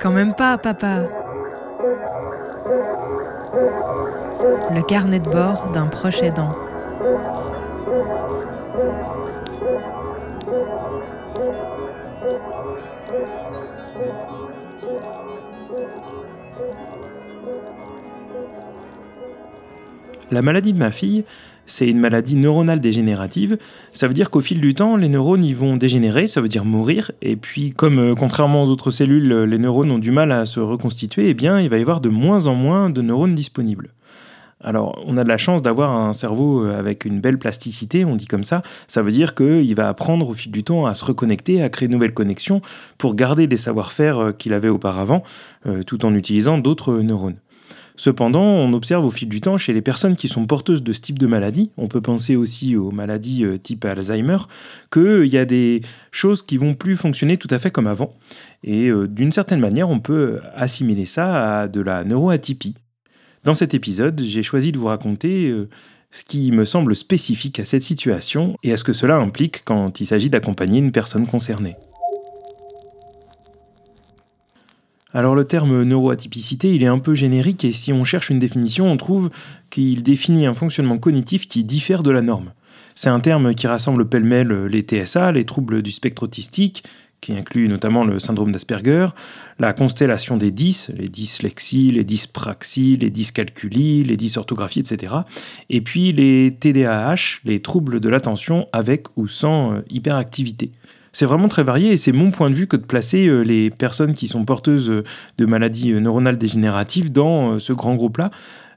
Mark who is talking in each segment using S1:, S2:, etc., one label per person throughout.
S1: Quand même pas, papa. Le carnet de bord d'un proche aidant.
S2: La maladie de ma fille, c'est une maladie neuronale dégénérative. Ça veut dire qu'au fil du temps, les neurones vont dégénérer, ça veut dire mourir. Et puis, comme euh, contrairement aux autres cellules, euh, les neurones ont du mal à se reconstituer, eh bien, il va y avoir de moins en moins de neurones disponibles. Alors, on a de la chance d'avoir un cerveau euh, avec une belle plasticité, on dit comme ça. Ça veut dire qu'il va apprendre au fil du temps à se reconnecter, à créer de nouvelles connexions pour garder des savoir-faire qu'il avait auparavant, tout en utilisant d'autres neurones. Cependant, on observe au fil du temps chez les personnes qui sont porteuses de ce type de maladie, on peut penser aussi aux maladies euh, type Alzheimer, qu'il y a des choses qui vont plus fonctionner tout à fait comme avant. Et euh, d'une certaine manière, on peut assimiler ça à de la neuroatypie. Dans cet épisode, j'ai choisi de vous raconter euh, ce qui me semble spécifique à cette situation et à ce que cela implique quand il s'agit d'accompagner une personne concernée. Alors le terme neuroatypicité, il est un peu générique et si on cherche une définition, on trouve qu'il définit un fonctionnement cognitif qui diffère de la norme. C'est un terme qui rassemble pêle-mêle les TSA, les troubles du spectre autistique, qui inclut notamment le syndrome d'Asperger, la constellation des 10, les dyslexies, les dyspraxies, les dyscalculies, les dysorthographies, etc. Et puis les TDAH, les troubles de l'attention avec ou sans euh, hyperactivité c'est vraiment très varié et c'est mon point de vue que de placer euh, les personnes qui sont porteuses euh, de maladies euh, neuronales dégénératives dans ce grand groupe-là.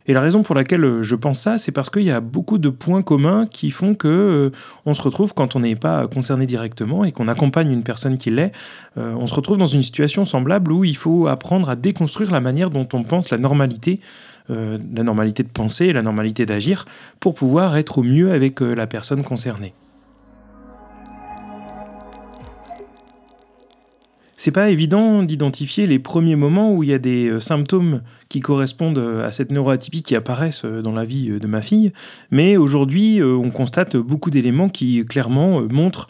S2: Et la raison pour laquelle je pense ça, c'est parce qu'il y a beaucoup de points communs qui font que on se retrouve quand on n'est pas concerné directement et qu'on accompagne une personne qui l'est, on se retrouve dans une situation semblable où il faut apprendre à déconstruire la manière dont on pense la normalité, la normalité de penser, la normalité d'agir, pour pouvoir être au mieux avec la personne concernée. C'est pas évident d'identifier les premiers moments où il y a des euh, symptômes qui correspondent euh, à cette neuroatypie qui apparaissent euh, dans la vie de ma fille, mais aujourd'hui on constate beaucoup d'éléments qui clairement montrent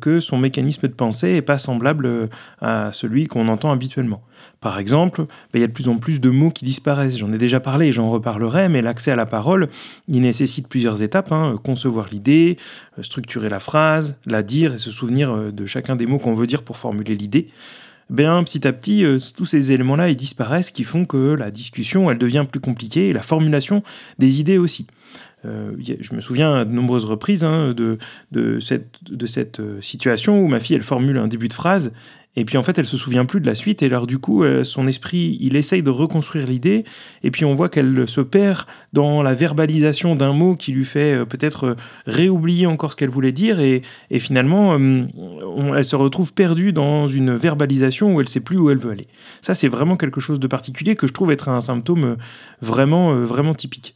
S2: que son mécanisme de pensée n'est pas semblable à celui qu'on entend habituellement. Par exemple, bah, il y a de plus en plus de mots qui disparaissent. J'en ai déjà parlé, j'en reparlerai, mais l'accès à la parole, il nécessite plusieurs étapes. Hein. Concevoir l'idée, structurer la phrase, la dire et se souvenir de chacun des mots qu'on veut dire pour formuler l'idée. Ben, petit à petit, tous ces éléments-là, disparaissent, qui font que la discussion, elle devient plus compliquée, et la formulation des idées aussi. Euh, je me souviens à de nombreuses reprises hein, de, de, cette, de cette euh, situation où ma fille, elle formule un début de phrase, et puis en fait, elle se souvient plus de la suite, et alors du coup, euh, son esprit, il essaye de reconstruire l'idée, et puis on voit qu'elle se perd dans la verbalisation d'un mot qui lui fait peut-être réoublier encore ce qu'elle voulait dire, et, et finalement, elle se retrouve perdue dans une verbalisation où elle sait plus où elle veut aller. Ça, c'est vraiment quelque chose de particulier que je trouve être un symptôme vraiment, vraiment typique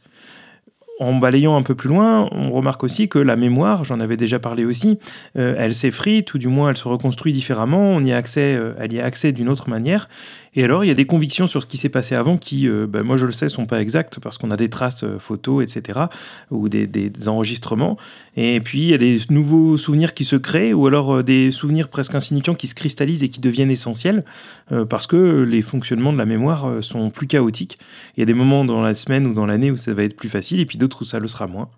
S2: en balayant un peu plus loin, on remarque aussi que la mémoire, j'en avais déjà parlé aussi, euh, elle s'effrite ou du moins elle se reconstruit différemment, on y a accès, euh, elle y a accès d'une autre manière. Et alors il y a des convictions sur ce qui s'est passé avant qui, euh, ben, moi je le sais, sont pas exactes parce qu'on a des traces photos, etc. ou des, enregistrements. Et puis il y a des nouveaux souvenirs qui se créent ou alors des souvenirs presque insignifiants qui se cristallisent et qui deviennent essentiels parce que les fonctionnements de la mémoire sont plus chaotiques. Il y a des moments dans la semaine ou dans l'année où ça va être plus facile et puis d'autres où ça le sera moins.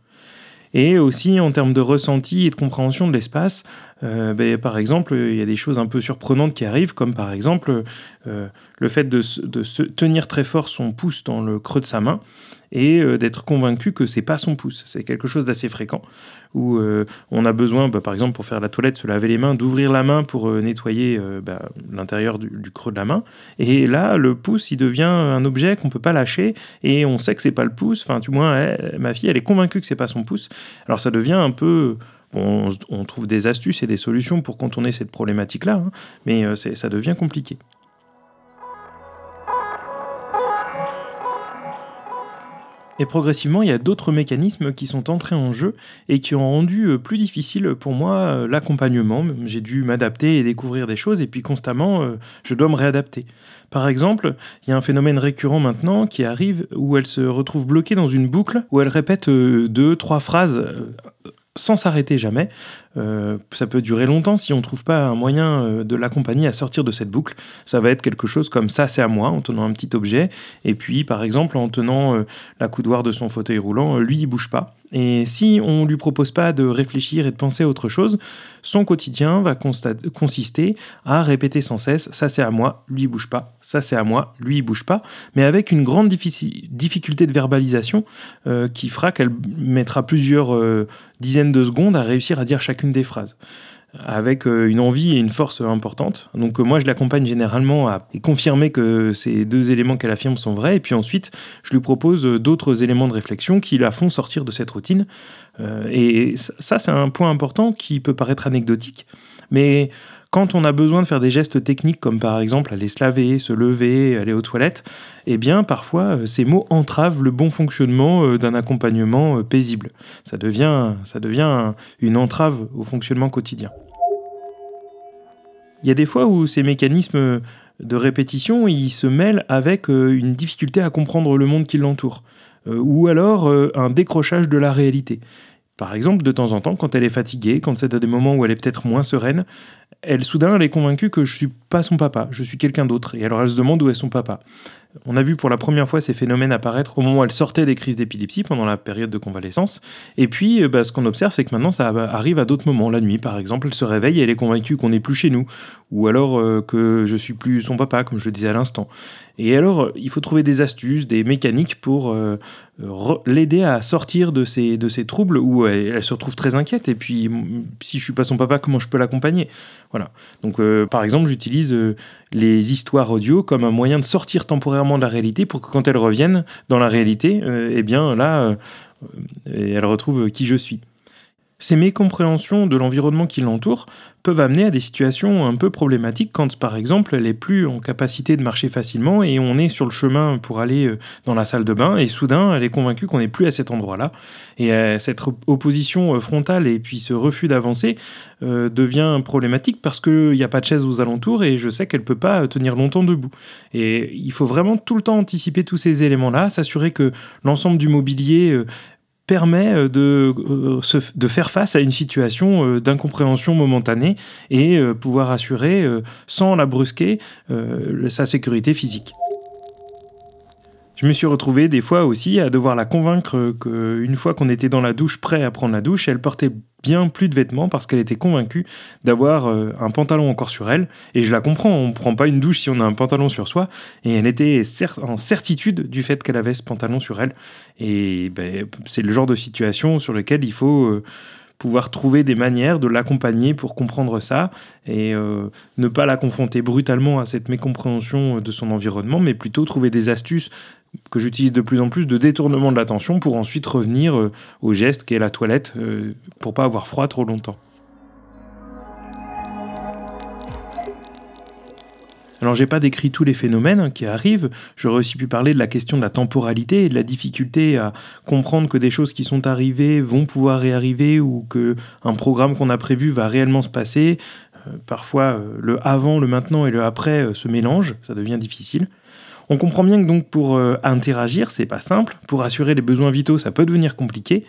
S2: Et aussi en termes de ressenti et de compréhension de l'espace, euh, ben, par exemple, il y a des choses un peu surprenantes qui arrivent, comme par exemple euh, le fait de, de, se tenir très fort son pouce dans le creux de sa main et euh, d'être convaincu que c'est pas son pouce. C'est quelque chose d'assez fréquent où on a besoin, bah, par exemple, pour faire la toilette, se laver les mains, d'ouvrir la main pour nettoyer bah, l'intérieur du, creux de la main. Et là, le pouce, il devient un objet qu'on peut pas lâcher et on sait que c'est pas le pouce. Enfin, du moins, ma fille, elle est convaincue que c'est pas son pouce. Alors ça devient un peu on, trouve des astuces et des solutions pour contourner cette problématique-là, hein, mais euh, ça devient compliqué. Et progressivement, il y a d'autres mécanismes qui sont entrés en jeu et qui ont rendu euh, plus difficile pour moi euh, l'accompagnement. J'ai dû m'adapter et découvrir des choses et puis constamment, je dois me réadapter. Par exemple, il y a un phénomène récurrent maintenant qui arrive où elle se retrouve bloquée dans une boucle où elle répète deux, trois phrases sans s'arrêter jamais. Euh, ça peut durer longtemps si on ne trouve pas un moyen euh, de l'accompagner à sortir de cette boucle. Ça va être quelque chose comme ça, c'est à moi, en tenant un petit objet. Et puis, par exemple, en tenant euh, la coudoir de son fauteuil roulant, lui, il bouge pas. Et si on ne lui propose pas de réfléchir et de penser à autre chose, son quotidien va consister à répéter sans cesse ça c'est à moi, lui il bouge pas, ça c'est à moi, lui il bouge pas, mais avec une grande difficulté de verbalisation qui fera qu'elle mettra plusieurs dizaines de secondes à réussir à dire chacune des phrases avec euh, une envie et une force importante. Donc euh, moi, je l'accompagne généralement à confirmer que ces deux éléments qu'elle affirme sont vrais, et puis ensuite, je lui propose euh, d'autres éléments de réflexion qui la font sortir de cette routine. et ça, c'est un point important qui peut paraître anecdotique, mais quand on a besoin de faire des gestes techniques comme par exemple aller se laver, se lever, aller aux toilettes, eh bien parfois euh, ces mots entravent le bon fonctionnement euh, d'un accompagnement euh, paisible. Ça devient, ça devient une entrave au fonctionnement quotidien. Il y a des fois où ces mécanismes de répétition, ils se mêlent avec une difficulté à comprendre le monde qui l'entoure, ou alors un décrochage de la réalité. Par exemple, de temps en temps, quand elle est fatiguée, quand c'est à des moments où elle est peut-être moins sereine, elle soudain elle est convaincue que je suis pas son papa, je suis quelqu'un d'autre. Et alors elle se demande où est son papa. On a vu pour la première fois ces phénomènes apparaître au moment où elle sortait des crises d'épilepsie pendant la période de convalescence. Et puis, euh, bah, ce qu'on observe, c'est que maintenant, ça arrive à d'autres moments. La nuit, par exemple, elle se réveille et elle est convaincue qu'on n'est plus chez nous, ou alors euh, que je suis plus son papa, comme je le disais à l'instant. Et alors, il faut trouver des astuces, des mécaniques pour euh, l'aider à sortir de ces, de ces troubles où elle, se retrouve très inquiète. Et puis, si je suis pas son papa, comment je peux l'accompagner? Voilà. Donc, par exemple, j'utilise les histoires audio comme un moyen de sortir temporairement de la réalité pour que quand elles reviennent dans la réalité, euh, eh bien là, euh, elles retrouvent qui je suis. Ces mécompréhensions de l'environnement qui l'entoure peuvent amener à des situations un peu problématiques quand, par exemple, elle n'est plus en capacité de marcher facilement et on est sur le chemin pour aller euh, dans la salle de bain et soudain, elle est convaincue qu'on n'est plus à cet endroit-là. Et euh, cette opposition euh, frontale et puis ce refus d'avancer devient problématique parce qu'il n'y a pas de chaise aux alentours et je sais qu'elle ne peut pas tenir longtemps debout. Et il faut vraiment tout le temps anticiper tous ces éléments-là, s'assurer que l'ensemble du mobilier permet euh, de, euh, de, faire face à une situation euh, d'incompréhension momentanée et pouvoir assurer, sans la brusquer, sa sécurité physique. Je me suis retrouvé des fois aussi à devoir la convaincre qu'une fois qu'on était dans la douche, prêt à prendre la douche, elle portait bien plus de vêtements parce qu'elle était convaincue d'avoir euh, un pantalon encore sur elle. Et je la comprends, on ne prend pas une douche si on a un pantalon sur soi. Et elle était en certitude du fait qu'elle avait ce pantalon sur elle. Et ben, c'est le genre de situation sur lequel il faut... Euh, pouvoir trouver des manières de l'accompagner pour comprendre ça et euh, ne pas la confronter brutalement à cette mécompréhension de son environnement, mais plutôt trouver des astuces que j'utilise de plus en plus de détournement de l'attention pour ensuite revenir euh, au geste qu'est la toilette euh, pour pas avoir froid trop longtemps. Alors j'ai pas décrit tous les phénomènes qui arrivent, j'aurais aussi pu parler de la question de la temporalité et de la difficulté à comprendre que des choses qui sont arrivées vont pouvoir réarriver ou que un programme qu'on a prévu va réellement se passer. Euh, parfois le avant, le maintenant et le après se mélangent, ça devient difficile. On comprend bien que donc pour euh, interagir, c'est pas simple. Pour assurer les besoins vitaux, ça peut devenir compliqué.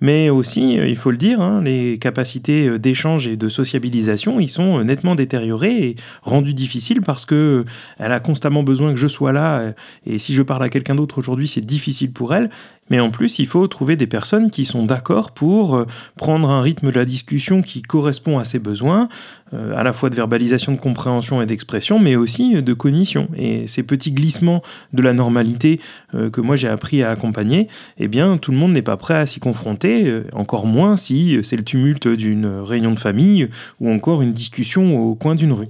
S2: Mais aussi, euh, il faut le dire, hein, les capacités euh, d'échange et de sociabilisation, ils sont nettement détériorées et rendues difficiles parce que elle a constamment besoin que je sois là. Et si je parle à quelqu'un d'autre aujourd'hui, c'est difficile pour elle. Mais en plus, il faut trouver des personnes qui sont d'accord pour euh, prendre un rythme de la discussion qui correspond à ses besoins, euh, à la fois de verbalisation, de compréhension et d'expression, mais aussi de cognition. Et ces petits glissements de la normalité euh, que moi j'ai appris à accompagner, eh bien, tout le monde n'est pas prêt à s'y confronter, encore moins si c'est le tumulte d'une réunion de famille ou encore une discussion au coin d'une rue.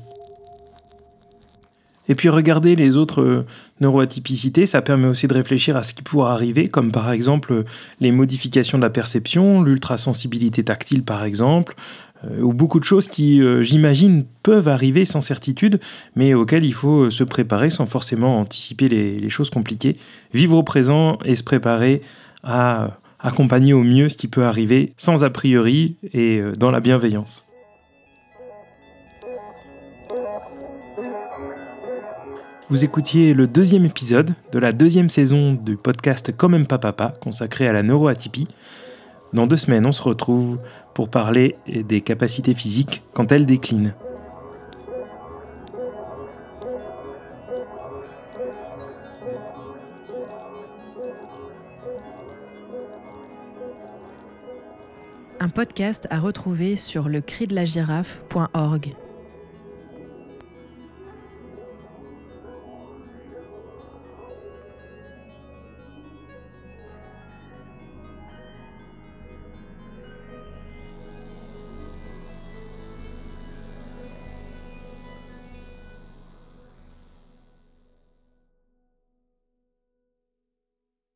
S2: Et puis regarder les autres euh, neuroatypicités, ça permet aussi de réfléchir à ce qui pourra arriver, comme par exemple euh, les modifications de la perception, l'ultrasensibilité tactile par exemple, euh, ou beaucoup de choses qui, j'imagine, peuvent arriver sans certitude, mais auxquelles il faut se préparer sans forcément anticiper les, choses compliquées. Vivre au présent et se préparer à accompagner au mieux ce qui peut arriver sans a priori et dans la bienveillance. Vous écoutiez le deuxième épisode de la deuxième saison du podcast Quand même pas papa, consacré à la neuroatypie. Dans deux semaines, on se retrouve pour parler des capacités physiques quand elles déclinent.
S1: Un podcast à retrouver sur le